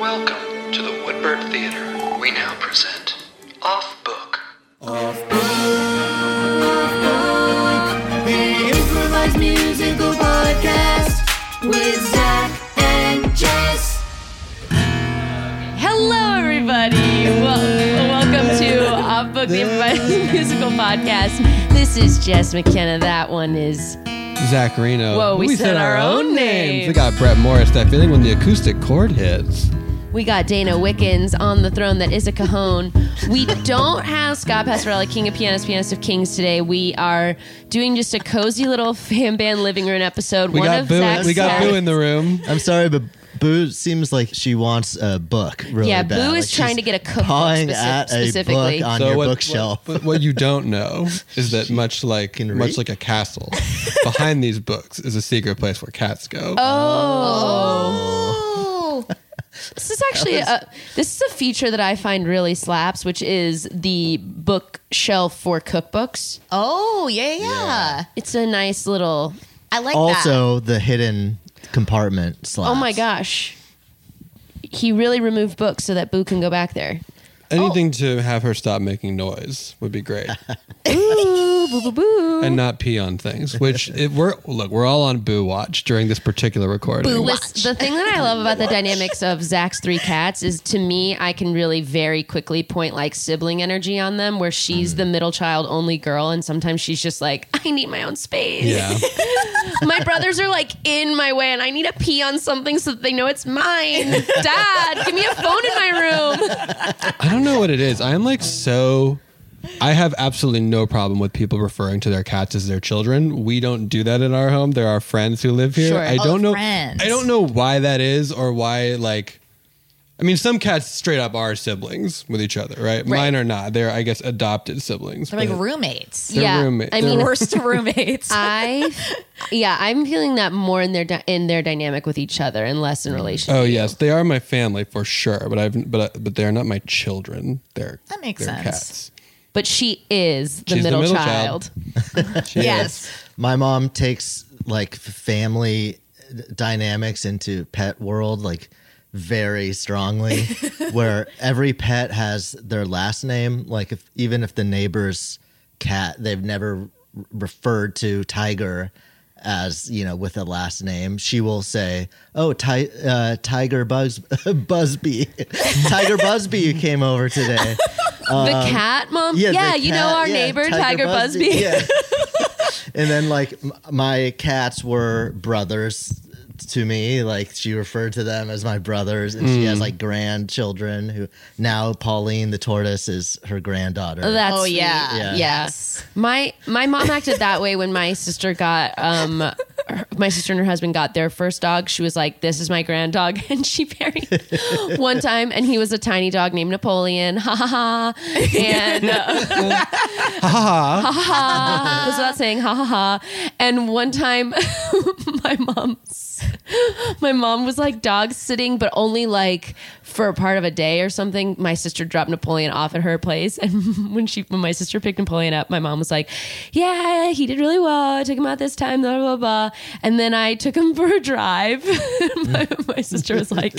Welcome to the Woodbird Theater. We now present Off Book. Off Book. The improvised musical podcast with Zach and Jess. Hello, everybody. Well, welcome to Off Book, the improvised musical podcast. This is Jess McKenna. That one is Zach Reino. Whoa, we said our own names. We got Brett Morris. That feeling when the acoustic chord hits. We got Dana Wickens on the throne that is a cajon. We don't have Scott Passarella, King of Pianists, Pianist of Kings today. We are doing just a cozy little fan band living room episode. We One got of Boo. Zach's We got. Boo in the room. I'm sorry, but Boo seems like she wants a book really Yeah, bad. Boo Like is trying to get a cookbook pawing speci- at a specifically. book on your what, bookshelf. What, what you don't know is that much like can much read? like a castle, behind these books is a secret place where cats go. Oh. oh. This is actually a, this is a feature that I find really slaps, which is the bookshelf for cookbooks. Oh, yeah, yeah. It's a nice little. I like that. also, the hidden compartment slaps. Oh my gosh, he really removed books so that Boo can go back there. Oh. Anything to have her stop making noise would be great, Boo, boo, boo, boo. and not pee on things. Which it, we're look, we're all on Boo watch during this particular recording. Lis- the thing that I love about the dynamics of Zach's three cats is to me, I can really very quickly point like sibling energy on them, where she's mm. the middle child, only girl, and sometimes she's just like, I need my own space. Yeah, my brothers are like in my way, and I need to pee on something so that they know it's mine. Dad, give me a phone in my room. I don't know what it is. I am like so. I have absolutely no problem with people referring to their cats as their children. We don't do that in our home. There are friends who live here. Sure. I Oh, don't know. friends. I don't know why that is or why like. I mean, some cats straight up are siblings with each other, right? Mine are not. They're, I guess, adopted siblings. They're like but roommates. they're Yeah, roommate- I they're- mean- Worst roommates. I, yeah, I'm feeling that more in their di- in their dynamic with each other and less in relation. Oh to you. yes, they are my family for sure. But I've but uh, but they are not my children. They're That makes they're sense. Cats. but she is the She's the middle, middle child. child. She is. yes. My mom takes like family dynamics into pet world like very strongly, where every pet has their last name. Like if even if the neighbor's cat, they've never referred to Tiger as you know with a last name. She will say, "Oh, ti- uh, Tiger Buzz Busby, Tiger Busby, you came over today." the cat mom. Yeah, Um, the you know our yeah, neighbor Tiger, Busby. Yeah. and then like m- my cats were brothers to me. Like she referred to them as my brothers, and she has like grandchildren. Who now Pauline the tortoise is her granddaughter. That's Oh, sweet. yeah. Yeah. Yes. My my mom acted that way when my sister got um her- my sister and her husband got their first dog. She was like, "This is my grand dog," and she married one time, and he was a tiny dog named Napoleon. Ha ha ha! And uh, ha ha ha! Goes without saying ha ha ha. And one time, my mom's my mom was like dog sitting, but only like for a part of a day or something. My sister dropped Napoleon off at her place, and when she when my sister picked Napoleon up, my mom was like, "Yeah, he did really well. I took him out this time, blah blah blah." And then I took him for a drive. my, my sister was like.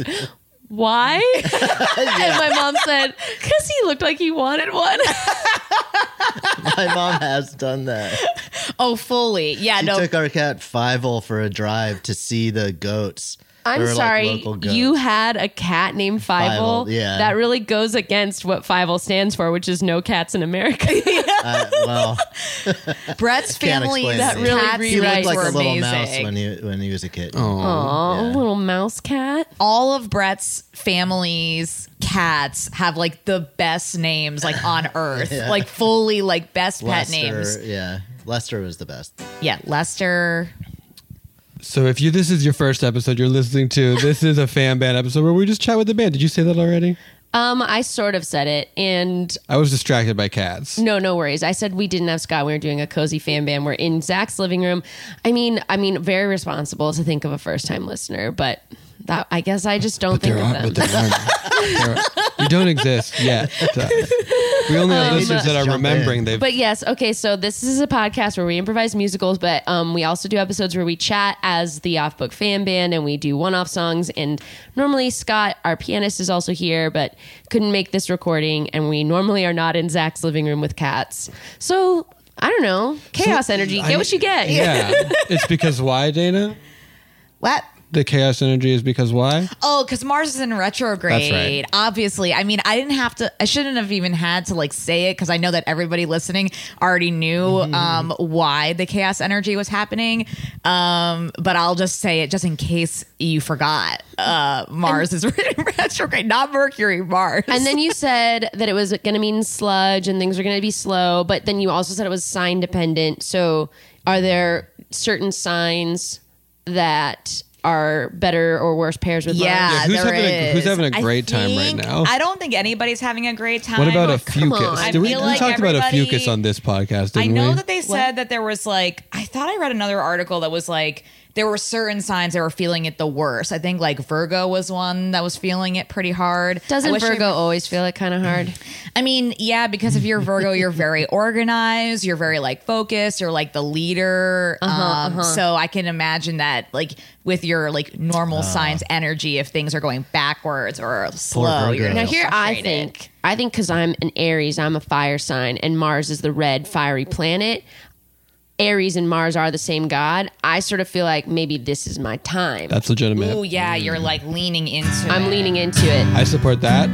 Why? And my mom said, because he looked like he wanted one. my mom has done that. Oh, fully. Yeah, She no. took our cat Fievel for a drive to see the goats. I'm They were, like, sorry. local goats. you had a cat named Fievel. Fievel, yeah. That really goes against what Fievel stands for, which is no cats in America. Uh, well, Brett's Can't family's explain That really cats he looked like were a little amazing. mouse when he when he was a kid. Aw, Yeah. little mouse cat. all of Brett's family's cats have like the best names like on earth. Yeah. Like fully like best Lester, pet names. yeah, Lester was the best. Yeah, Lester. So if you this is your first episode you're listening to, this is a fan band episode where we just chat with the band. Did you say that already? Um, I sort of said it, and I was distracted by cats. no, no worries. I said we didn't have Scott. We were doing a cozy fan band. We're in Zach's living room. I mean, I mean, very responsible to think of a first time listener, but that I guess I just don't But think there of are, them. but there are. There you don't exist yet. We only have listeners that are remembering they've But yes, okay, so this is a podcast where we improvise musicals, but um, we also do episodes where we chat as the off book fan band and we do one off songs. And normally, Scott, our pianist, is also here, but couldn't make this recording. And we normally are not in Zach's living room with cats. So I don't know. Chaos energy. Get I- what you get. Yeah. it's because why, Dana? What? The chaos energy is because why? Oh, because Mars is in retrograde. That's right. Obviously, I mean, I didn't have to. I shouldn't have even had to like say it because I know that everybody listening already knew Mm-hmm. um, why the chaos energy was happening. Um, but I'll just say it just in case you forgot. Uh, Mars is in retrograde, not Mercury. Mars. And then you said that it was going to mean sludge and things are going to be slow, but then you also said it was sign dependent. So, are there certain signs that are better or worse pairs with Yeah, Yeah, who's there having a- who's having a I great time right now? I don't think anybody's having a great time. What about a fucus? I Did we, feel we like talked about a fucus on this podcast, I didn't know we? that they said that there was like I thought I read another article that was like there were certain signs that were feeling it the worst. I think like Virgo was one that was feeling it pretty hard. Doesn't wish I- Virgo always feel it kind of hard? I mean, yeah, because if you're Virgo, you're very organized, you're very like focused, you're like the leader. Uh-huh, um, uh-huh. So I can imagine that like with your like normal uh. signs energy, if things are going backwards or slow, you're Now feel here I think I think because I'm an Aries, I'm a fire sign, and Mars is the red fiery planet. Aries and Mars are the same god. I sort of feel like maybe this is my time. That's legitimate. Oh yeah, you're like leaning into. It. I'm it. leaning into it. I support that.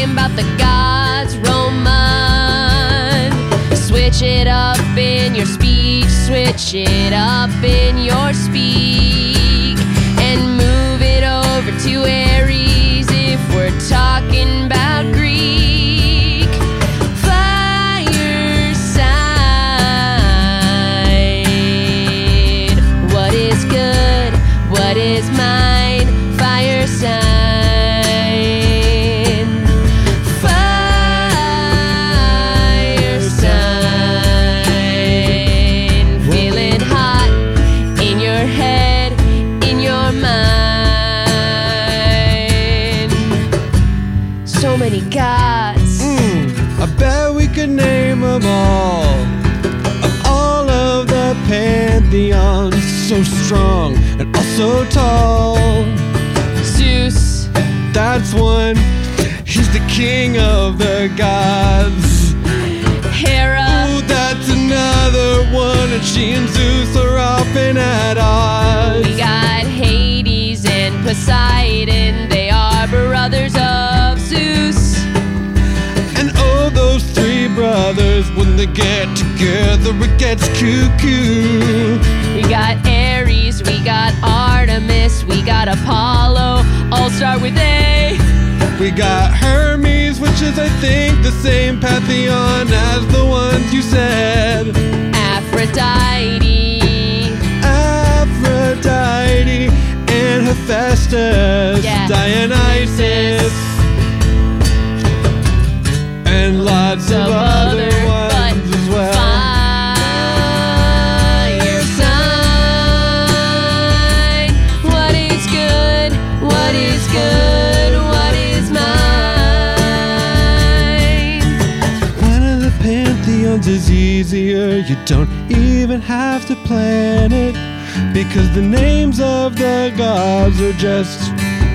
Talking about the gods, Roman. Switch it up in your speech, switch it up in your speak, and move it over to Aries also tall. Zeus. That's one. He's the king of the gods. Hera. Ooh, that's another one. And she and Zeus are often at odds. We got Hades and Poseidon. They are brothers of Zeus. And oh, those three brothers, when they get together, it gets cuckoo. We got We got Artemis. We got Apollo. All start with A. We got Hermes, which is, I think, the same pantheon as the ones you said. Aphrodite. Aphrodite and Hephaestus, Yeah. Dionysus, don't even have to plan it. Because the names of the gods are just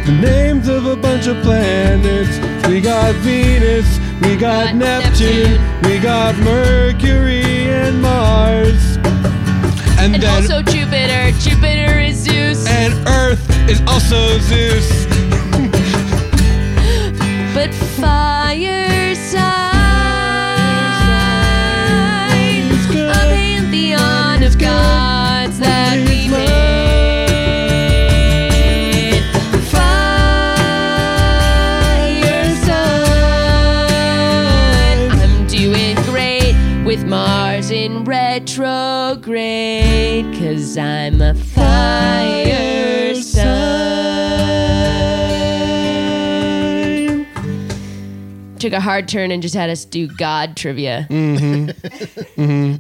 the names of a bunch of planets. We got Venus, we got, Got Neptune, we got Mercury and Mars. And, And then also Jupiter. Jupiter is Zeus. and Earth is also Zeus. But fire cause I'm a fire sign. Took a hard turn and just had us do God trivia. Mm-hmm.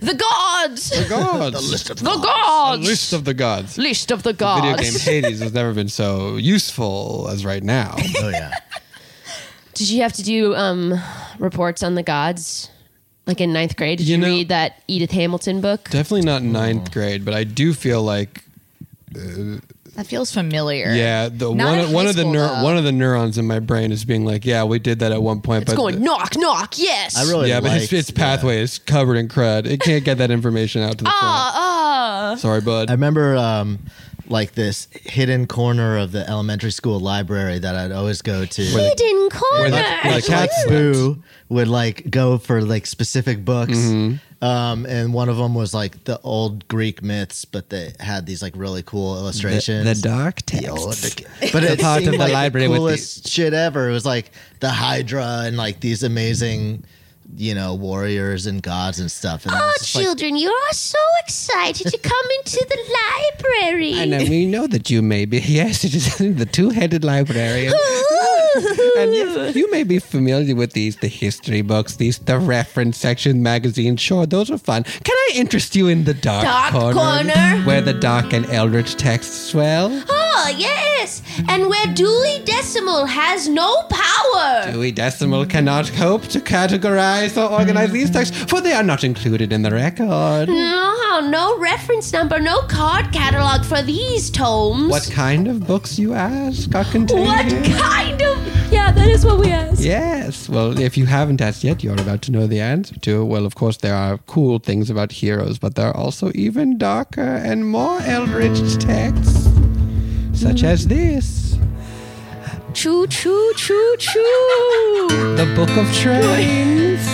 The gods! The gods. the list of The gods! list of the gods. List of the Video gods. game Hades has never been so useful as right now. Oh yeah. Did you have to do um, reports on the gods? Like in ninth grade? Did you, You know- read that Edith Hamilton book? Definitely not ninth grade, but I do feel like That feels familiar. yeah, the Not one in one of the neur- one of the neurons in my brain is being like, yeah, we did that at one point, It's but going knock, knock, yes. I really yeah, but liked, its, its yeah. pathway is covered in crud. It can't get that information out to the front. Ah, ah. Sorry, bud. I remember um, like this hidden corner of the elementary school library that I'd always go to. Hidden corner. where the, where the cats Boo would like go for like specific books. Mm-hmm. Um, and one of them was like the old Greek myths, but they had these like really cool illustrations. dark The old- the- but it part of the like library the with coolest shit ever. It was like the Hydra and like these amazing, you know, warriors and gods and stuff. And Oh, was just like, children, you are so excited to come into the library. I know we know that you may be. Yes, it is the two-headed librarian. and yes, you may be familiar with these, the history books, these, the reference section magazines. Sure, those are fun. Can I interest you in the dark, Dark corner, corner? where the dark and eldritch texts swell? Oh, yes. And where Dewey Decimal has no power. Dewey Decimal cannot hope to categorize or organize these texts, for they are not included in the record. No, no reference number, no card catalog for these tomes. What kind of books, you ask, are contained What here? kind of. Yeah, that is what we asked. Yes. Well, if you haven't asked yet, you're about to know the answer to. Well, of course, there are cool things about heroes, but there are also even darker and more eldritch texts, such as this Choo, choo, choo, choo. the Book of Trains,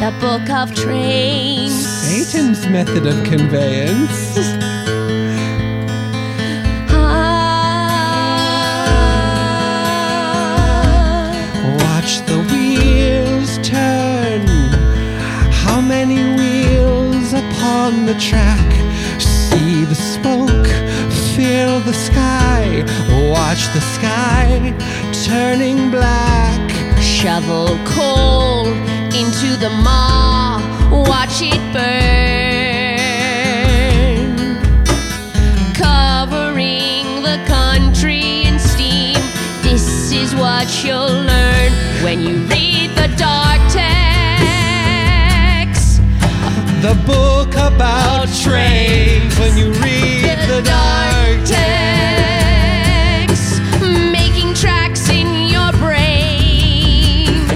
The Book of Trains. Satan's method of conveyance. Upon the track? See the smoke, fill the sky. Watch the sky turning black. Shovel coal into the maw. Watch it burn. Covering the country in steam. This is what you'll learn when you read the The book about trains when you read the dark text. Making tracks in your brain.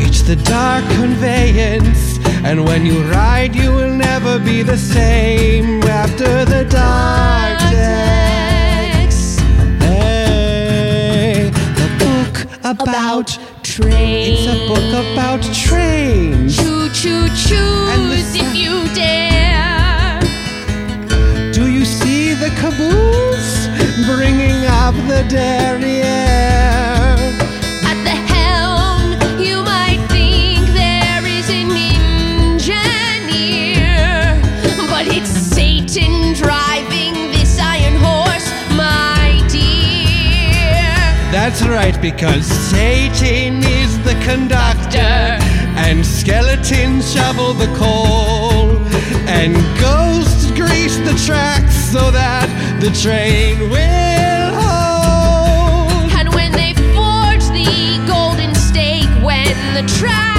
It's the dark conveyance, and when you ride, you will never be the same after the dark text. Hey, the book about trains. It's a book about trains. That's right, because Satan is the conductor, and skeletons shovel the coal, and ghosts grease the tracks so that the train will the tracks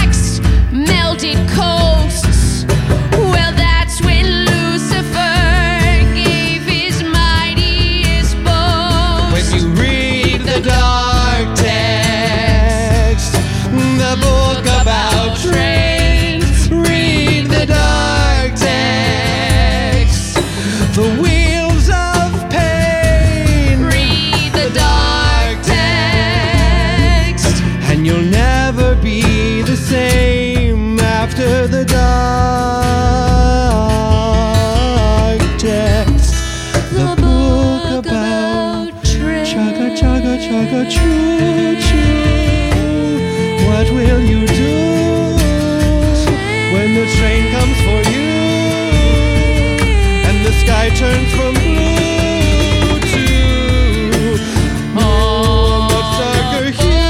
What will you do when the train comes for you and the sky turns from blue to darker hue?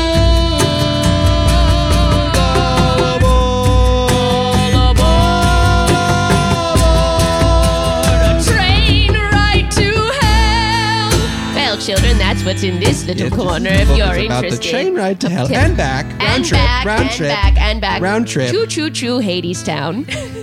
Children, that's what's in this little corner if you're about interested. the train ride to hell Okay. and back, round and trip, back, round and trip, back, and back. round trip. Choo choo choo, Hadestown.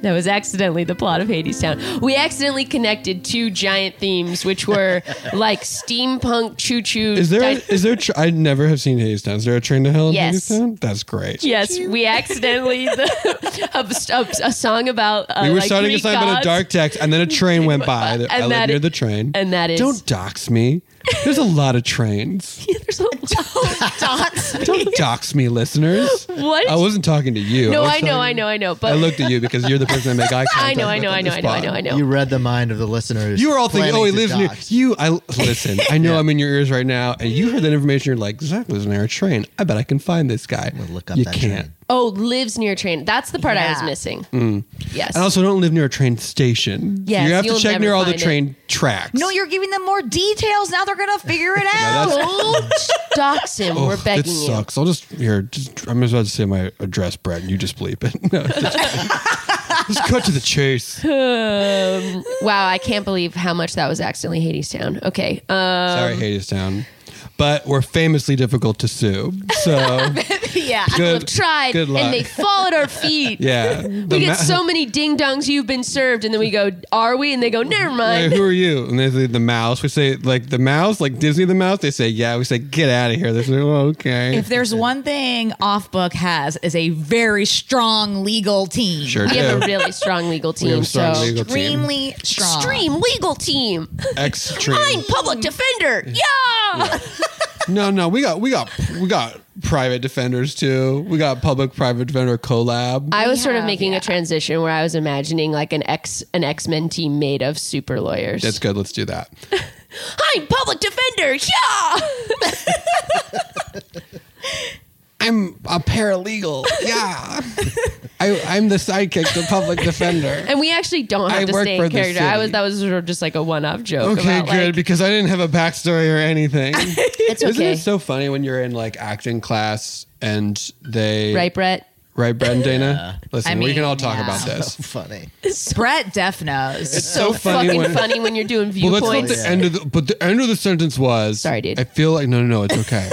that was accidentally the plot of Hadestown. We accidentally connected two giant themes, which were like steampunk choo choo. Is there? A, is there? Tr- I never have seen Hadestown. Is there a train to hell in Yes. Hadestown? That's great. Yes, we accidentally the, a, a, a song about uh, We were like starting a Greek song about a dark text, and then a train went by. And I live that near the train. and that is- Don't dox me. There's a lot of trains. Yeah, there's a lot. Of dots. Don't dox me, listeners. What? I wasn't talking to you. No, was I know, I know, I know. But I looked at you because you're the person that make eye contact. I know, I know, I know, I know, I know, I know. You read the mind of the listeners. You were all thinking, oh, he lives near you. I listen. I know I'm in your ears right now, and you heard that information. You're like, Zach lives near a train. I bet I can find this guy. We'll look up you that can't. train. Oh, lives near a train. That's the part I was Yeah. missing. Yes. And also, don't live near a train station. Yes, you have to you'll check never near all the find it. train tracks. No, you're giving them more details. Now they're gonna figure it out. Don't dox him. Oh, We're begging this you. sucks. I'll just here. Just, I'm just about to say my address, Brett, and you just bleep it. No, just, just cut to the chase. Um, wow, I can't believe how much that was accidentally Hadestown. Okay. Um, Sorry, Hadestown, but we're famously difficult to sue. So yeah. good. We've tried, Good luck. and they fall at our feet. yeah. We The get ma- so many ding dongs. You've been served, and then we go, "Are we?" And they go, "Never Hey, mind." who are you? And they say the mouse. We say like the mouse, like Disney the mouse. They say yeah. We say get out of here. They say oh, okay. If there's one thing Off Book has is a very strong legal team. sure We do. have a really strong legal team. We have team. a strong so legal team. Extremely strong. extreme legal team. Extreme. I'm public defender. Yeah. No, no, we got we got we got private defenders too. We got public private defender collab. I was sort of making yeah. a transition where I was imagining like an X an X Men team made of super lawyers. That's good. Let's do that. I'm public defender. Yeah. I'm a paralegal. Yeah. I, I'm the sidekick, the public defender. and we actually don't have I to work stay for in the character. I was city. that was sort of just like a one off joke. Okay, about, good like- because I didn't have a backstory or anything. it's Isn't okay. it so funny when you're in like acting class and they right, Brett? right, Brett and Dana? Listen, I we can mean, all talk yeah. about So this. funny. Brett Def knows. It's so, funny Fucking when. funny when you're doing Well, that's viewpoints. not the end of the. But the end of the sentence was. Sorry, dude. I feel like no, no, no. It's okay.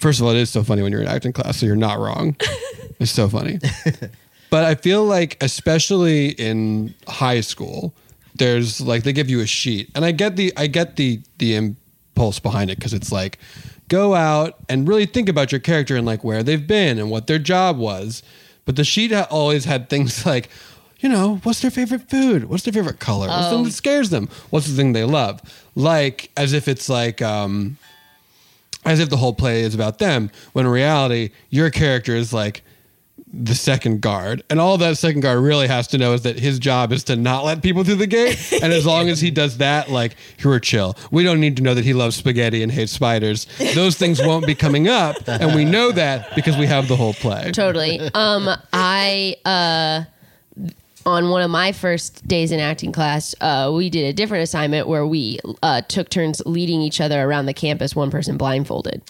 First of all, it is so funny when you're in acting class, so you're not wrong. It's so funny. But I feel like, especially in high school, there's like they give you a sheet, and I get the I get the the impulse behind it because it's like go out and really think about your character and like where they've been and what their job was. But the sheet ha- always had things like, you know, what's their favorite food? What's their favorite color? What's the thing that scares them? What's the thing they love? Like as if it's like um as if the whole play is about them when in reality your character is like the second guard. And all that second guard really has to know is that his job is to not let people through the gate. And as long as he does that like you're chill. We don't need to know that he loves spaghetti and hates spiders. Those things won't be coming up. And we know that because we have the whole play. Totally. Um, I uh, on one of my first days in acting class, uh, we did a different assignment where we uh, took turns leading each other around the campus, one person blindfolded.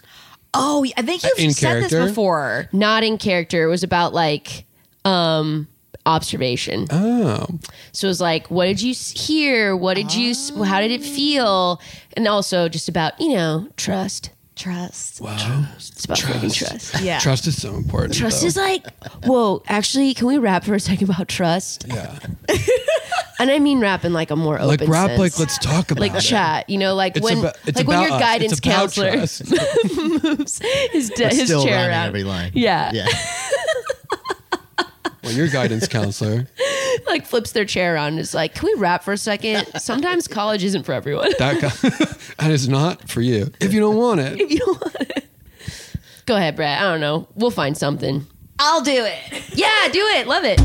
Oh, I think you've In said character? this before. Not in character. It was about like um, observation. oh So it was like, what did you s- hear? What did you? s How did it feel? And also just about you know trust. Trust. It's about freaking trust. Yeah. trust is so important Trust though. is like, whoa. Actually, can we rap for a second about trust? yeah And I mean rap in like a more like open Like rap sense. like let's talk about like it. chat, you know, like it's when about, it's like when your us. guidance It's about counselor trust. moves his de- But his still chair around. every line. Yeah. Yeah. when your guidance counselor like flips their chair around and is like, "Can we rap for a second? Sometimes college isn't for everyone. that guy and it's not for you if you don't want it if you don't want it." Go ahead, Brad. I don't know. We'll find something. I'll do it. Yeah, do it. Love it.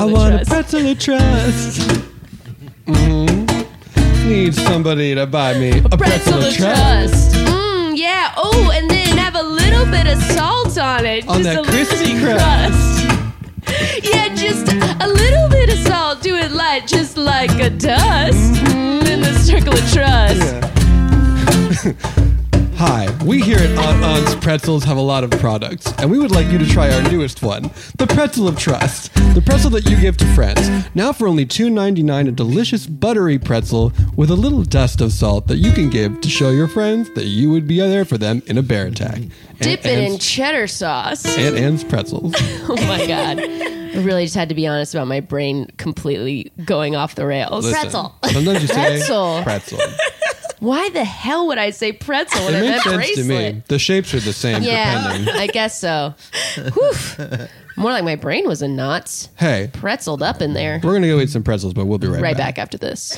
I want a trust. pretzel of trust. mm Need somebody to buy me a pretzel, pretzel of trust. trust. Mmm, yeah. Oh, and then have a little bit of salt on it. On just that a little crispy of crust. Yeah, just a little bit of salt. Do it light, just like a dust. Mm-hmm. In the circle of trust. Hi, we here at Aunt Aunt's Pretzels have a lot of products, and we would like you to try our newest one, the Pretzel of Trust. The pretzel that you give to friends. Now for only $2.99, a delicious buttery pretzel with a little dust of salt that you can give to show your friends that you would be there for them in a bear attack. Dip Aunt it in cheddar sauce. Aunt Anne's Pretzels. Oh my god. I really just had to be honest about my brain completely going off the rails. Listen, Pretzel. Sometimes you say Pretzel. pretzel. Why the hell would I say pretzel when It I makes meant sense to me. The shapes are the same Yeah, depending. I guess so. Whew. More like my brain was in knots, Hey, pretzeled up in there. we're gonna go eat some pretzels, but we'll be right, Right back. back after this.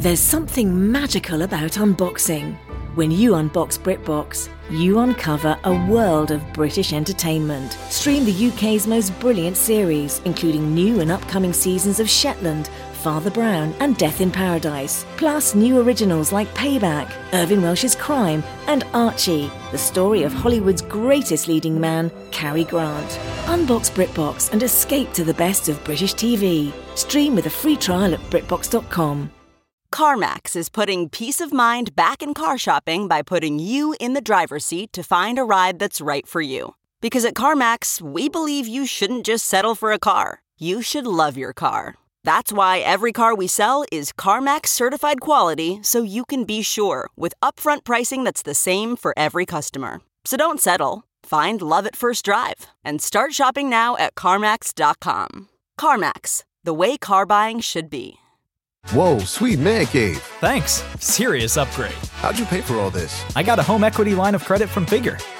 There's something magical about unboxing. When you unbox BritBox, you uncover a world of British entertainment. Stream the UK's most brilliant series, including new and upcoming seasons of Shetland, Father Brown, and Death in Paradise. Plus, new originals like Payback, Irvine Welsh's Crime, and Archie, the story of Hollywood's greatest leading man, Cary Grant. Unbox BritBox and escape to the best of British TV. Stream with a free trial at BritBox.com. CarMax is putting peace of mind back in car shopping by putting you in the driver's seat to find a ride that's right for you. Because at CarMax, we believe you shouldn't just settle for a car, you should love your car. That's why every car we sell is CarMax certified quality so you can be sure with upfront pricing that's the same for every customer. So don't settle. Find love at first drive and start shopping now at CarMax.com. CarMax, the way car buying should be. Whoa, sweet man cave. Thanks. Serious upgrade. How'd you pay for all this? I got a home equity line of credit from Figure.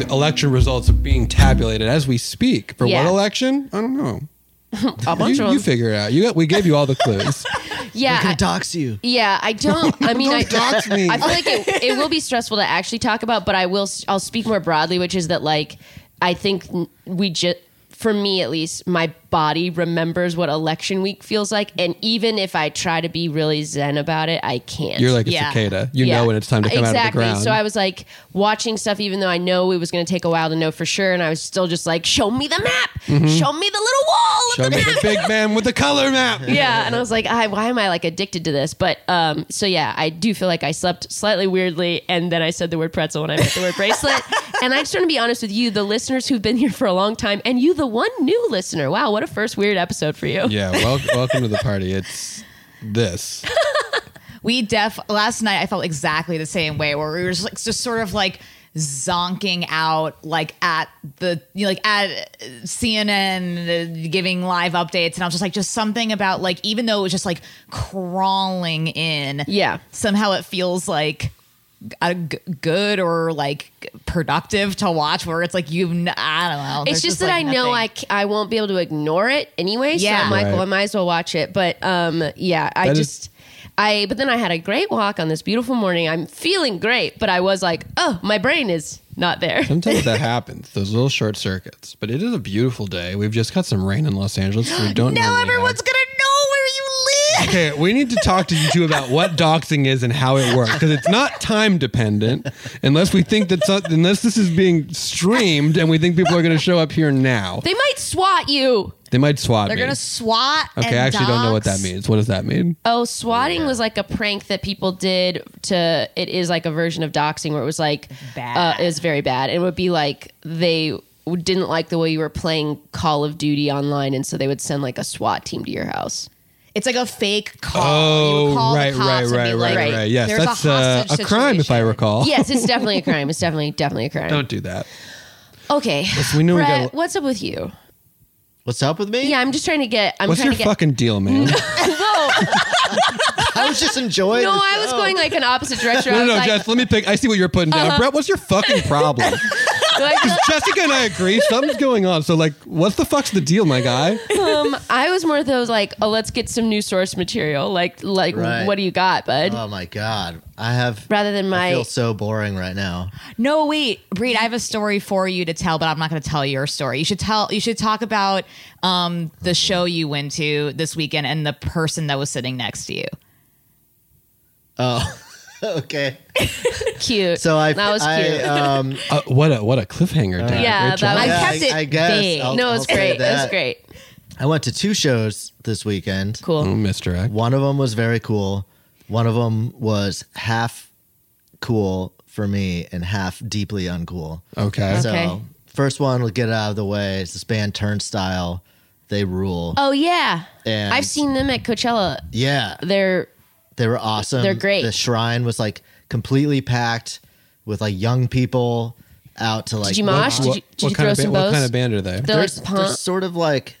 The election results are being tabulated as we speak. For Yeah. what election? I don't know. a bunch You, of you them. figure it out. You got, we gave you all the clues. Yeah, We're gonna dox you. Yeah, I don't. I mean, I, Don't dox me. I feel like it, it will be stressful to actually talk about, but I will. I'll speak more broadly, which is that like I think we just, for me at least, my body remembers what election week feels like, and even if I try to be really zen about it, I can't. You're like a Yeah. cicada. You Yeah. know when it's time to come exactly. out of the ground. So I was like watching stuff, even though I know it was going to take a while to know for sure, and I was still just like, "Show me the map. Show me the little wall of Mm-hmm. Show the me map." the big man with the color map. yeah and i was like I, why am i like addicted to this but um so yeah i do feel like i slept slightly weirdly and then i said the word pretzel when i meant the word bracelet and i just want to be honest with you the listeners who've been here for a long time and you the one new listener wow what a first weird episode for you Yeah, wel- welcome to the party. It's this. We def last night I felt exactly the same way where we were just like just sort of like zonking out like at the you know, like at CNN uh, giving live updates and I was just like just something about like even though it was just like crawling in Yeah. somehow it feels like a g- good or like productive to watch where it's like you've n- I don't know it's there's just that like, I know nothing. I, c- I won't be able to ignore it anyway. So Yeah. I'm like, Right. well, I might as well watch it. But um, yeah, I That is- just, I, but then I had a great walk on this beautiful morning. I'm feeling great, but I was like, oh, my brain is not there. Sometimes that happens. Those little short circuits. But it is a beautiful day. We've just got some rain in Los Angeles. So We don't now everyone's have. gonna know where you live Okay, we need to talk to you two about what doxing is and how it works because it's not time dependent unless we think that some, unless this is being streamed and we think people are going to show up here now. They might swat you. They might swat they're me. gonna swat okay, and I actually don't know what that means. What does that mean? Oh, swatting was like a prank that people did to. It is like a version of doxing where it was like Bad. Uh, it was very bad. It would be like they didn't like the way you were playing Call of Duty online, and so they would send like a SWAT team to your house. It's like a fake call. you Oh, call right, the cops right, and be right, like, right, right. Yes, there's that's a, uh, hostage a crime if I situation. recall. Yes, it's definitely a crime. It's definitely definitely a crime. Don't do that. Okay, we knew we Brett, got- what's up with you? What's up with me? Yeah, I'm just trying to get. I'm What's trying your to get. fucking deal, man? Whoa! I was just enjoying. No, the I was show. going like an opposite direction. I no, was no, like, Jess, let me pick. I see what you're putting down. Brett, what's your fucking problem? Like, Jessica and I agree. Something's going on. So, like, what the fuck's the deal, my guy? um, I was more of those like, oh, let's get some new source material. Like, like, Right. what do you got, bud? Oh my god, I have. Rather than I my feel so boring right now. No, wait, Breed, I have a story for you to tell, but I'm not going to tell your story. You should tell. You should talk about um, the show you went to this weekend and the person that was sitting next to you. Oh, okay. cute. So I, that was cute. I, um, Uh, what a what a cliffhanger, Dan. Yeah, Great that job. was- I yeah, kept it I guess. vague. I'll- no, it I'll was say great. It was that. great. I went to two shows this weekend. Cool. Oh, misdirect. One of them was very cool. One of them was half cool for me and half deeply uncool. Okay. So Okay. first one, we'll get it out of the way. It's this band Turnstile. They rule. Oh yeah, And- I've seen them at Coachella. Yeah, They're they were awesome. They're great. The shrine was like completely packed with like young people out to like. did you mosh? Did What, you, did what you kind throw of some band, what kind of band are they? They're They're, like they're sort of like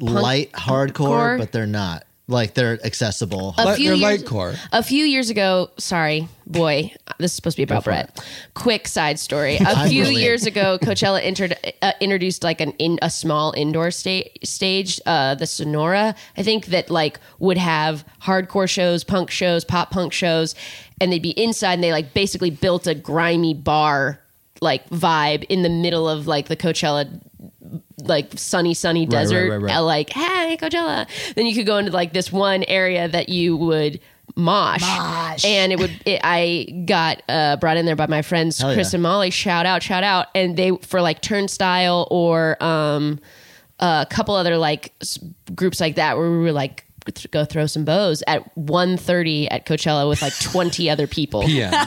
light hardcore, Core? but they're not. Like they're accessible. A Light- few they're years- lightcore. A few years ago, sorry, boy, this is supposed to be about for Brett. Quick side story. A I'm few brilliant. years ago, Coachella entered, uh, introduced like an in a small indoor sta- stage, uh, the Sonora. I think that like would have hardcore shows, punk shows, pop punk shows, and they'd be inside. and They like basically built a grimy bar like vibe in the middle of like the Coachella like sunny sunny right, desert right, right. uh, like hey coachella. Then you could go into like this one area that you would mosh, and it would it, i got uh brought in there by my friends Hell chris yeah. and molly. Shout out shout out. And they for like turnstile or um a couple other like groups like that where we were like th- go throw some bows at 1.30 at Coachella with like 20 other people. PM.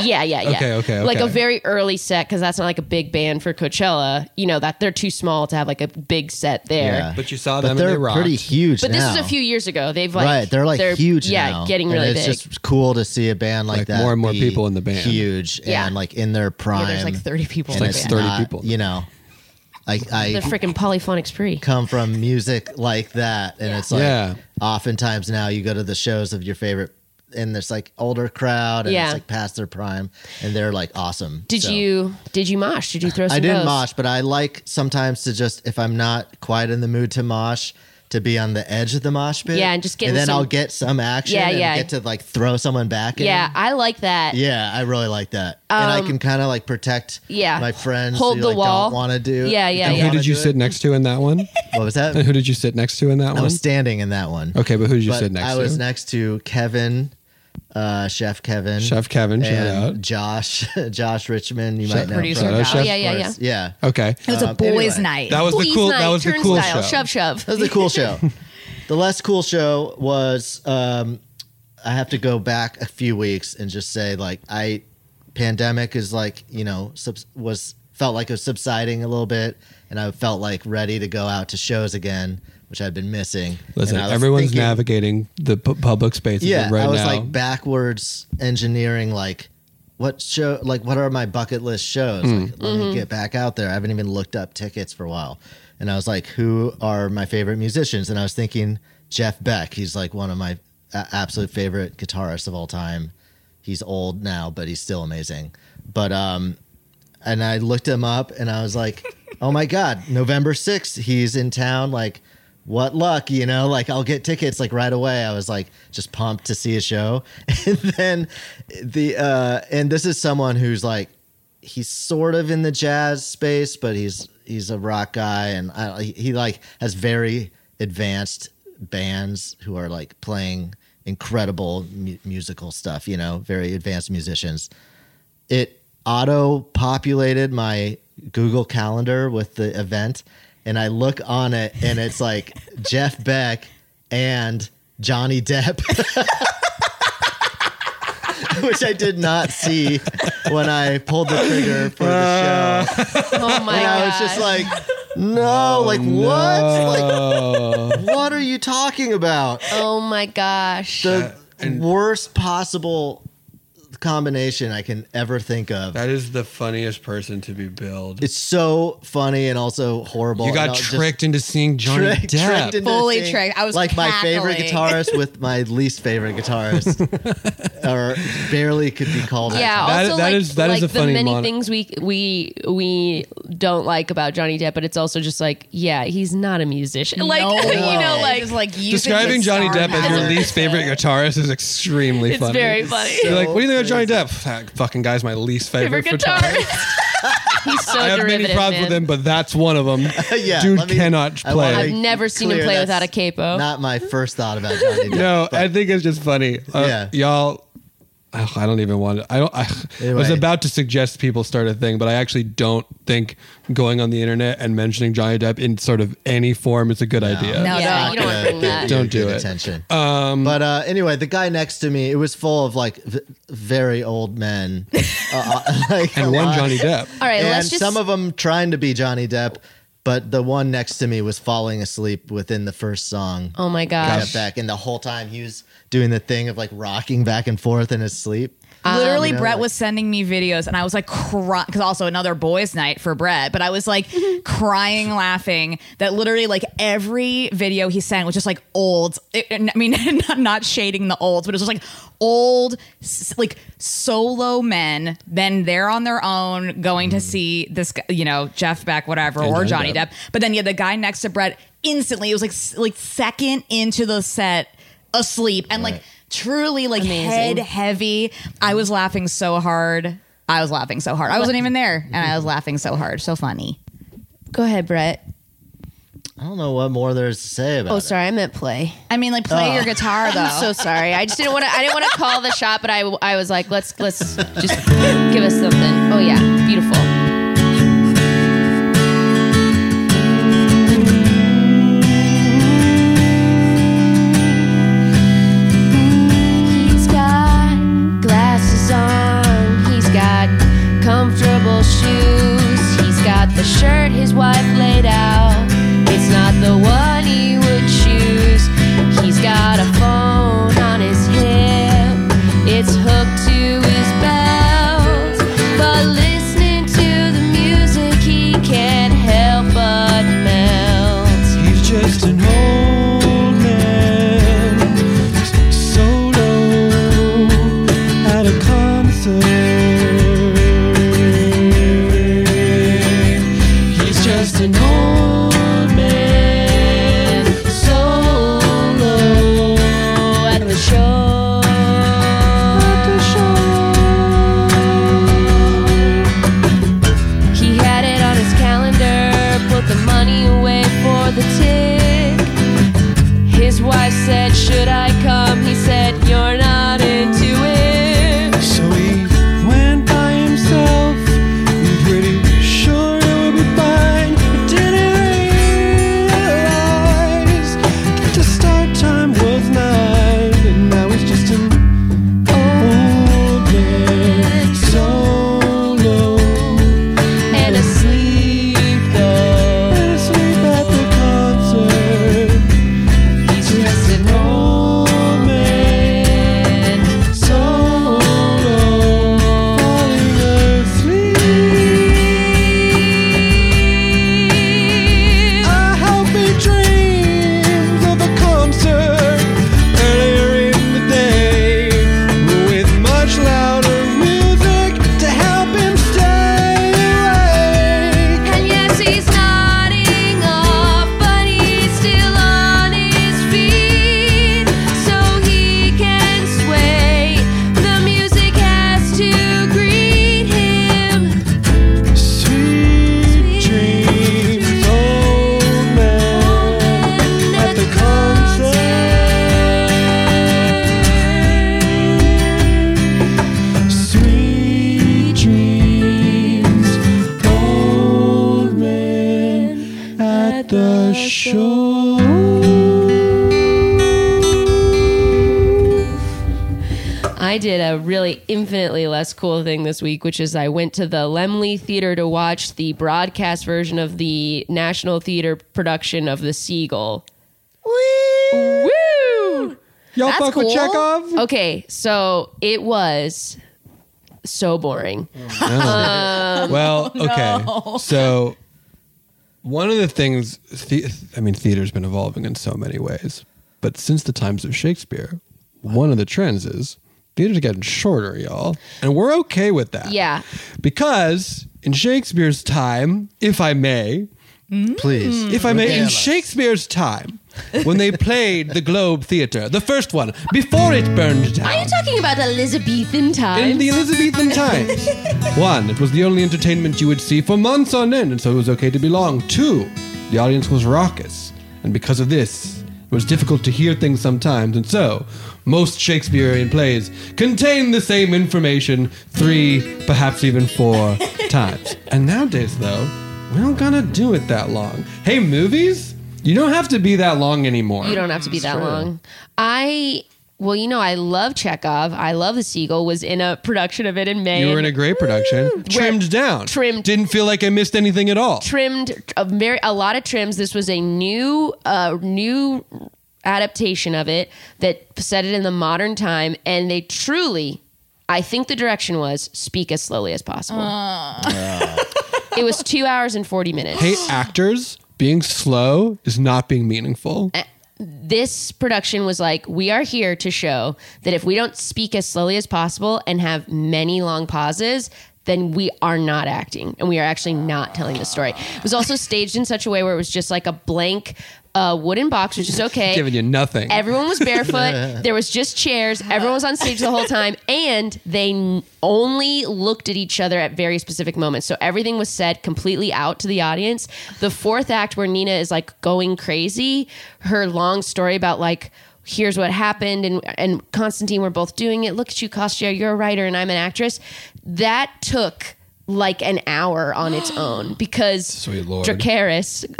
Yeah, yeah, yeah. Okay, okay, Like a very early set because that's not like a big band for Coachella. You know that they're too small to have like a big set there. Yeah. But you saw But them and they they're rocked. pretty huge But this is a few years ago. They've like right, they're like huge Yeah, now. getting And really it's big. just cool to see a band like, Like, that. more and more people in the band. Huge Yeah. and like in their prime. Yeah, there's like 30 people and in like the it's band. 30 not, people. You know, I the freaking polyphonic spree. come from music like that, and it's like Yeah. oftentimes now you go to the shows of your favorite. And there's like older crowd, and Yeah. it's like past their prime, and they're like awesome. Did So- you did you mosh? Did you throw some I didn't bows? mosh, but I like sometimes to just if I'm not quite in the mood to mosh, to be on the edge of the mosh pit. Yeah, and just get and then some- I'll get some action. Yeah, and yeah. Get to like throw someone back. in. Yeah, I like that. yeah, I really like that, and I Um, can kind of like protect. yeah. my friends Hold who the like, wall. Don't want to do. Yeah, yeah, don't yeah. Who did you sit it. next to in that one? What was that? And who did you sit next to in that I one? I was standing in that one. Okay, but who did you But sit next I to? I was next to Kevin, uh, Chef Kevin, Chef Kevin, shout and out. Josh, Josh Richmond. You Shout- might know Producer from- Shout out, Chef. Yeah, yeah, of yeah. Okay. It was a Um, boys' anyway. night. That was the Boys cool. night, That was the cool turnstile, show. Shove shove. That was a cool show. the less cool show was um, I have to go back a few weeks and just say like I pandemic is like you know subs- was felt like it was subsiding a little bit and I felt like ready to go out to shows again which I'd been missing. Listen, And I was everyone's thinking- navigating the pu- public spaces Yeah, right I was now. like backwards engineering like. What show? Like, what are my bucket list shows? Hmm. Like, let me get back out there. I haven't even looked up tickets for a while, and I was like, "Who are my favorite musicians?" And I was thinking Jeff Beck. He's like one of my a- absolute favorite guitarists of all time. He's old now, but he's still amazing. But um, and I looked him up, and I was like, "Oh my god, November sixth, he's in town!" Like, what luck, you know? Like, I'll get tickets like right away. I was like, just pumped to see a show, and then the uh, and this is someone who's like, he's sort of in the jazz space, but he's he's a rock guy, and I, he, like has very advanced bands who are like playing incredible mu- musical stuff. You know, very advanced musicians it auto populated my Google Calendar with the event, and I look on it, and it's like Jeff Beck and Johnny Depp. Which I did not see when I pulled the trigger for the show. Oh my and I was gosh. just like, no, oh, like what? Oh. Like, what are you talking about? oh my gosh. The worst possible combination I can ever think of. that is the funniest person to be billed. It's so funny and also horrible. you got And I'll just tricked into seeing Johnny tricked- Depp. tricked into Fully seeing, tricked. I was like my favorite guitarist with my least favorite guitarist, or barely could be called. yeah. That- also, that like, is- that is like a the funny many mon- things we we we don't like about Johnny Depp, but it's also just like, yeah, he's not a musician. Like No. you know, like Just, like using Describing Johnny Depp as your least favorite guitarist is extremely it's funny. It's very funny. You're like, what do you think of Johnny crazy. Depp? That fucking guy's my least favorite, Favorite guitarist. guitarist. he's so I have many derivative. problems with him, but that's one of them. yeah, Dude let me- cannot I play. wanna I've never seen him clear play without a capo. Not my first thought about Johnny Depp. No, but- I think it's just funny. Uh, Yeah. y'all. Oh, I don't even want to. I don't. I, I was about to suggest people start a thing, but I actually don't think going on the internet and mentioning Johnny Depp in sort of any form is a good idea. No, Yeah, no. you don't want to bring that. Don't do it. Attention. Um, But uh, anyway, the guy next to me, it was full of like v- very old men, uh, uh, like and one lot. Johnny Depp. All right, and let's just some of them trying to be Johnny Depp, but the one next to me was falling asleep within the first song. Oh my Got gosh. back, and the whole time he was doing the thing of like rocking back and forth in his sleep. Um, literally, you know, Brett like- was sending me videos, and I was like crying because also another boys' night for Brett. But I was like crying, laughing. That literally, like every video he sent was just like old. I I mean, not, not shading the olds, but it was just like old, like solo men. Then they're on their own going to mm. see this, you know, Jeff Beck, whatever, And or Johnny Johnny Depp. Depp. But then yeah, the guy next to Brett instantly it was like like second into the set asleep and like truly like Amazing. head heavy. I was laughing so hard. I was laughing so hard. I wasn't even there, and I was laughing so hard. So funny. Go ahead, Brett. I don't know what more there's to say about Oh, it. sorry, I meant play. I mean, like play your oh. guitar though. I'm so sorry. I just didn't want to. I didn't want to call the shot, but I I was like, let's let's just give us something. Oh yeah, beautiful. shoes. He's got the shirt his wife laid out. It's not the one. I did a really infinitely less cool thing this week, which is I went to the Laemmle Theater to watch the broadcast version of the National Theater production of The Seagull. Woo! Y'all That's fuck with. Chekhov? Okay, so it was so boring. Um, well, okay. So one of the things, the, I mean, theater's been evolving in so many ways, but since the times of Shakespeare, one of the trends is theater's getting shorter, y'all, and we're okay with that. Yeah. because in Shakespeare's time, if I may, Please. Mm. if I may, in Regale us. Shakespeare's time, when they played the Globe Theatre, the first one, before it burned down. Are you talking about Elizabethan times? In the Elizabethan times. One, it was the only entertainment you would see for months on end, and so it was okay to be long. Two, the audience was raucous, and because of this, it was difficult to hear things sometimes, and so most Shakespearean plays contain the same information three, perhaps even four times. And nowadays, though, we don't gotta do it that long. Hey, movies? You don't have to be that long anymore. You don't have to be mm, that long. I well, you know, I love Chekhov. I love the Seagull. Was in a production of it in May. You were in a great production. Trimmed down. Trimmed. Didn't feel like I missed anything at all. trimmed a very a lot of trims. This was a new uh new adaptation of it that set it in the modern time, and they truly. I think the direction was speak as slowly as possible. it was two hours and 40 minutes. Hey, actors, being slow is not being meaningful. This production was like, we are here to show that if we don't speak as slowly as possible and have many long pauses, then we are not acting and we are actually not telling the story. It was also staged in such a way where it was just like a blank uh, wooden box, which is okay. Giving you nothing. Everyone was barefoot. there was just chairs. Everyone was on stage the whole time, and they n- only looked at each other at very specific moments. So everything was said completely out to the audience. The fourth act, where Nina is like going crazy, her long story about like. Here's what happened, and and Constantine we're both doing it. Look at you, Kostya. You're a writer, and I'm an actress. That took like an hour on its own because Sweet Lord. Dracarys,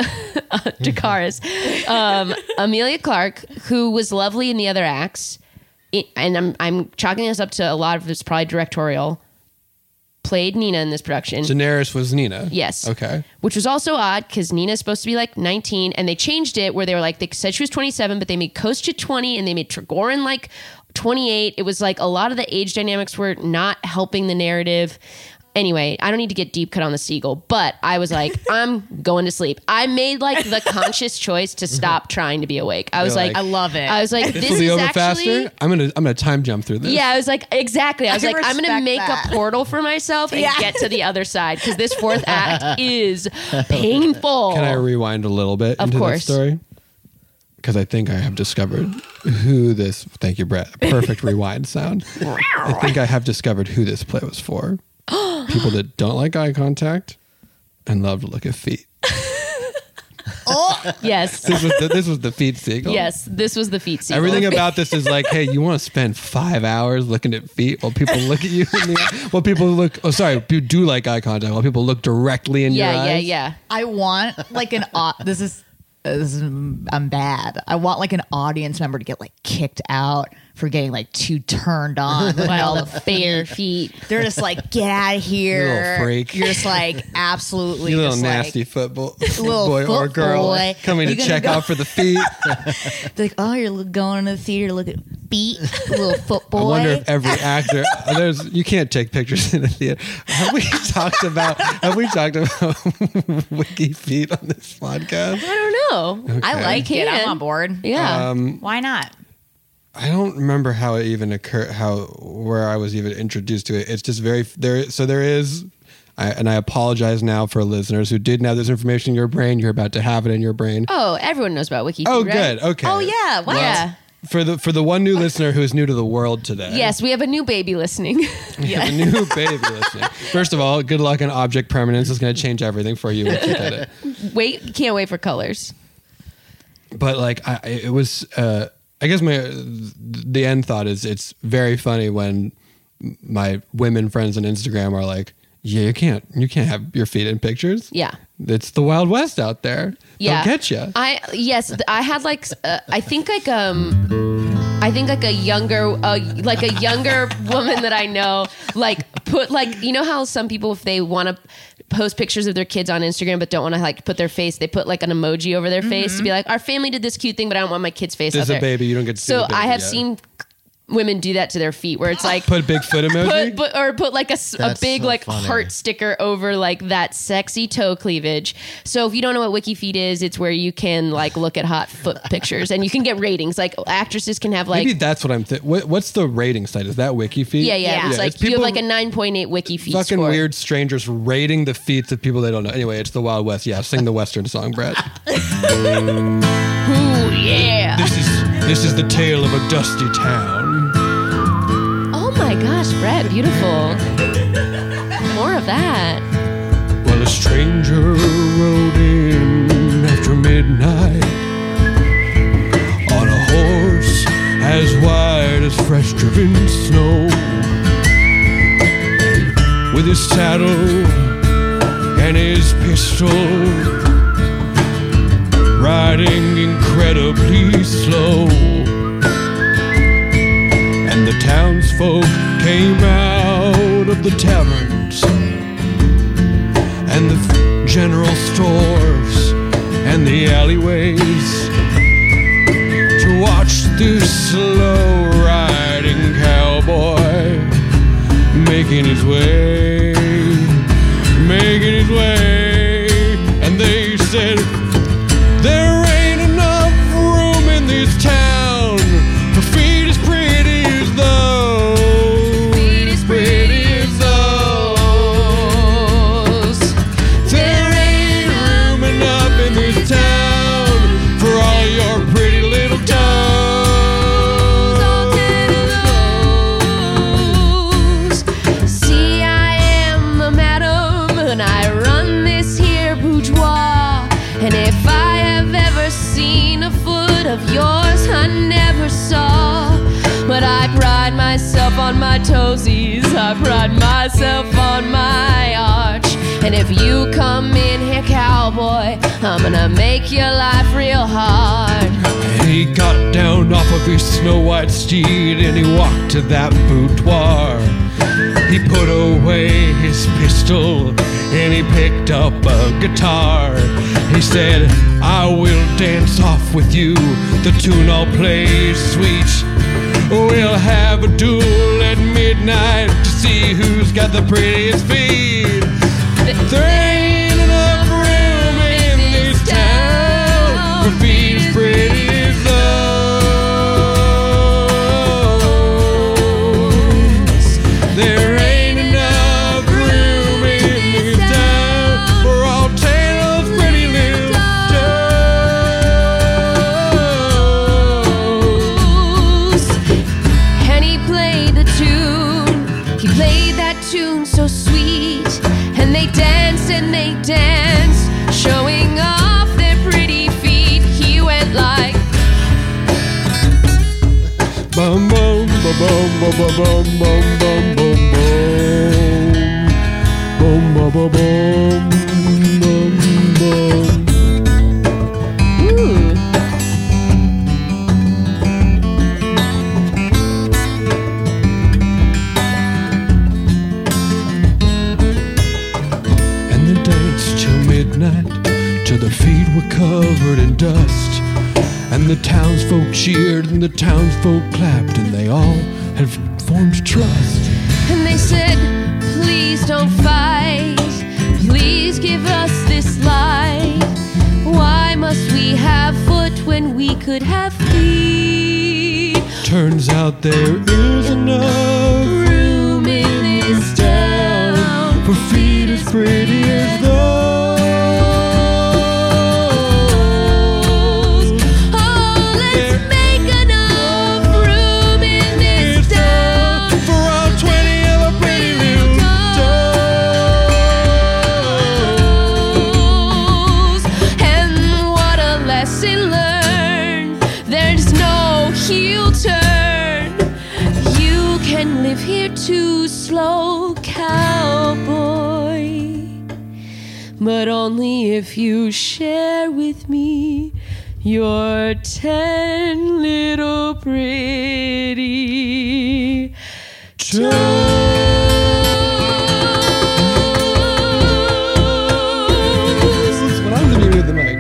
Dracarys, um, Emilia Clarke, who was lovely in the other acts, it, and I'm I'm chalking this up to a lot of it's probably directorial, played Nina in this production. Daenerys was Nina. Yes. Okay. Which was also odd because Nina's supposed to be like 19, and they changed it where they were like they said she was 27, but they made Kostya 20, and they made Trigorin like 28. It was like a lot of the age dynamics were not helping the narrative. Anyway, I don't need to get deep cut on the seagull, but I was like, I'm going to sleep. I made like the conscious choice to stop trying to be awake. I was You're like, like, I love it. I was like, This, this, will be is over actually. faster. I'm gonna I'm gonna time jump through this. Yeah, I was like, exactly. I was I like, I'm gonna make that. a portal for myself and Yeah. get to the other side because this fourth act is painful. Can I rewind a little bit Of into course. story? Because I think I have discovered who this. Thank you, Brett. Perfect rewind sound. I think I have discovered who this play was for. People that don't like eye contact and love to look at feet. Oh yes. This was the, this was the feet seagull. Yes, this was the feet sequel. Everything about this is like, hey, you want to spend five hours looking at feet while people look at you in the while people look. Oh, sorry, you do like eye contact while people look directly in Yeah, your yeah, eyes. yeah. I want like an au- this is this is I'm bad. I want like an audience member to get like kicked out for getting like too turned on with Wow, all the the bare feet. They're just like, get out of here. You little freak. You're just like absolutely You little just, like- nasty football Little boy or girl boy. coming to You gonna check go- out for the feet. They're like, oh, you're going to the theater to look at feet, little foot boy. I wonder if every actor there's you can't take pictures in a theater. Have we talked about have we talked about WikiFeet on this podcast? I don't know. I like it. I'm on board. Yeah. Um, Why not? I don't remember how it even occurred, how where I was even introduced to it. It's just very there. So there is, I, and I apologize now for listeners who didn't have this information in your brain. You're about to have it in your brain. oh, everyone knows about Wiki. Oh, right? good. Okay. Oh yeah. What? Yeah. For the for the one new listener who is new to the world today. Yes, we have a new baby listening. We have a new baby listening. First of all, good luck on object permanence. It's going to change everything for you once you get it. wait, can't wait for colors. but like I, it was uh i guess my the end thought is it's very funny when my women friends on instagram are like yeah you can't you can't have your feet in pictures Yeah. it's the wild west out there Yeah. they'll get you I yes, I had like uh, I think like um I think like a younger uh, like a younger woman that I know like put like you know how some people if they want to post pictures of their kids on Instagram but don't want to like put their face they put like an emoji over their mm-hmm. face to be like our family did this cute thing but I don't want my kid's face There's out a there. baby, you don't get to see So the baby I have yet. seen women do that to their feet where it's like put bigfoot emoji put, put or put like a, That's big so like funny. heart sticker over like that sexy toe cleavage. So if you don't know what WikiFeet is, it's where you can like look at hot foot pictures and you can get ratings. Like actresses can have like maybe that's what i'm th- what, what's the rating site is that wikifeet yeah, yeah, It's like you have like a nine point eight WikiFeet fucking score. weird strangers rating the feet of people they don't know anyway it's the wild west yeah sing the western song brett Ooh yeah! this is this is the tale of a dusty town my gosh, Brett, beautiful. More of that. Well, a stranger rode in after midnight on a horse as white as fresh driven snow. With his saddle and his pistol, riding incredibly slow. Townsfolk came out of the taverns and the general stores and the alleyways to watch this slow riding cowboy making his way, I'm gonna make your life real hard. He got down off of his snow white steed and he walked to that boudoir. He put away his pistol and he picked up a guitar. He said, I will dance off with you. The tune I'll play is sweet. We'll have a duel at midnight to see who's got the prettiest feet. With me your ten little pretty toes. But I'm the beauty of the mic.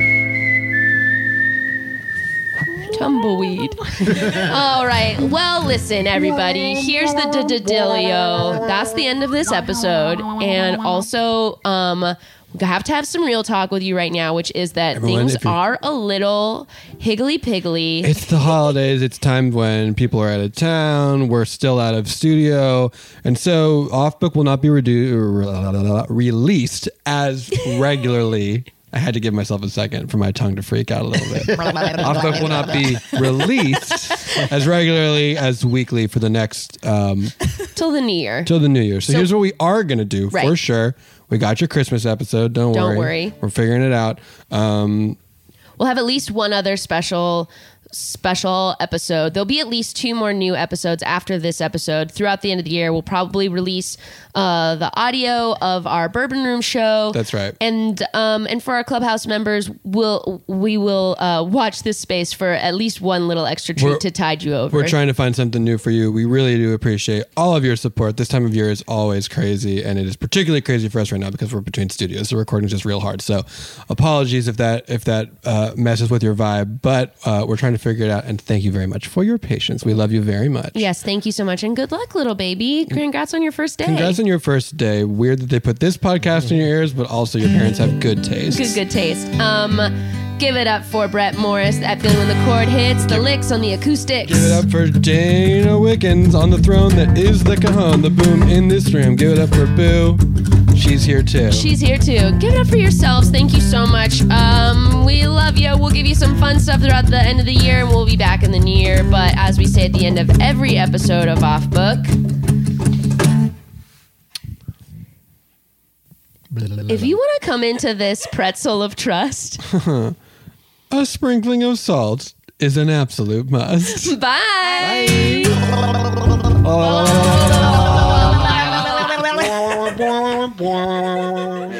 Tumbleweed. All right. Well, listen, everybody. Here's the Dadilio. That's the end of this episode. And also, um, we have to have some real talk with you right now, which is that Everyone, things you- are a little higgly piggly. It's the holidays. It's time when people are out of town. We're still out of studio. And so Off Book will not be redu- released as regularly. I had to give myself a second for my tongue to freak out a little bit. Off Book will not be released as regularly as weekly for the next um, Till the new year. till the new year. So, So- here's what we are going to do for sure. We got your Christmas episode. Don't, Don't worry. worry. We're figuring it out. Um, We'll have at least one other special special episode. There'll be at least two more new episodes after this episode. Throughout the end of the year, we'll probably release uh, the audio of our Bourbon Room show. That's right. And um, and for our clubhouse members, we'll we will uh, watch this space for at least one little extra treat We're- to tide you over. We're trying to find something new for you. We really do appreciate all of your support. This time of year is always crazy, and it is particularly crazy for us right now because we're between studios. The recording's just real hard. So, apologies if that if that uh, messes with your vibe, but uh, we're trying to figure it out. And thank you very much for your patience. We love you very much. Yes, thank you so much, and good luck, little baby. Congrats on your first day. Congrats on your first day. Weird that they put this podcast in your ears, but also your parents have good taste. Good, good taste. Um, give it up for Brett Morris. That feeling when the chord hits, the licks on the acoustics. Give it up for Dana Wickens on the throne that is the cajon, the boom in this room. Give it up for Boo. She's here too. She's here too. Give it up for yourselves. Thank you so much. Um, we love you. We'll give you some fun stuff throughout the end of the year, and we'll be back in the new year. But as we say at the end of every episode of Off Book, if you want to come into this pretzel of trust, A sprinkling of salt is an absolute must. bye. Bye boing, boing.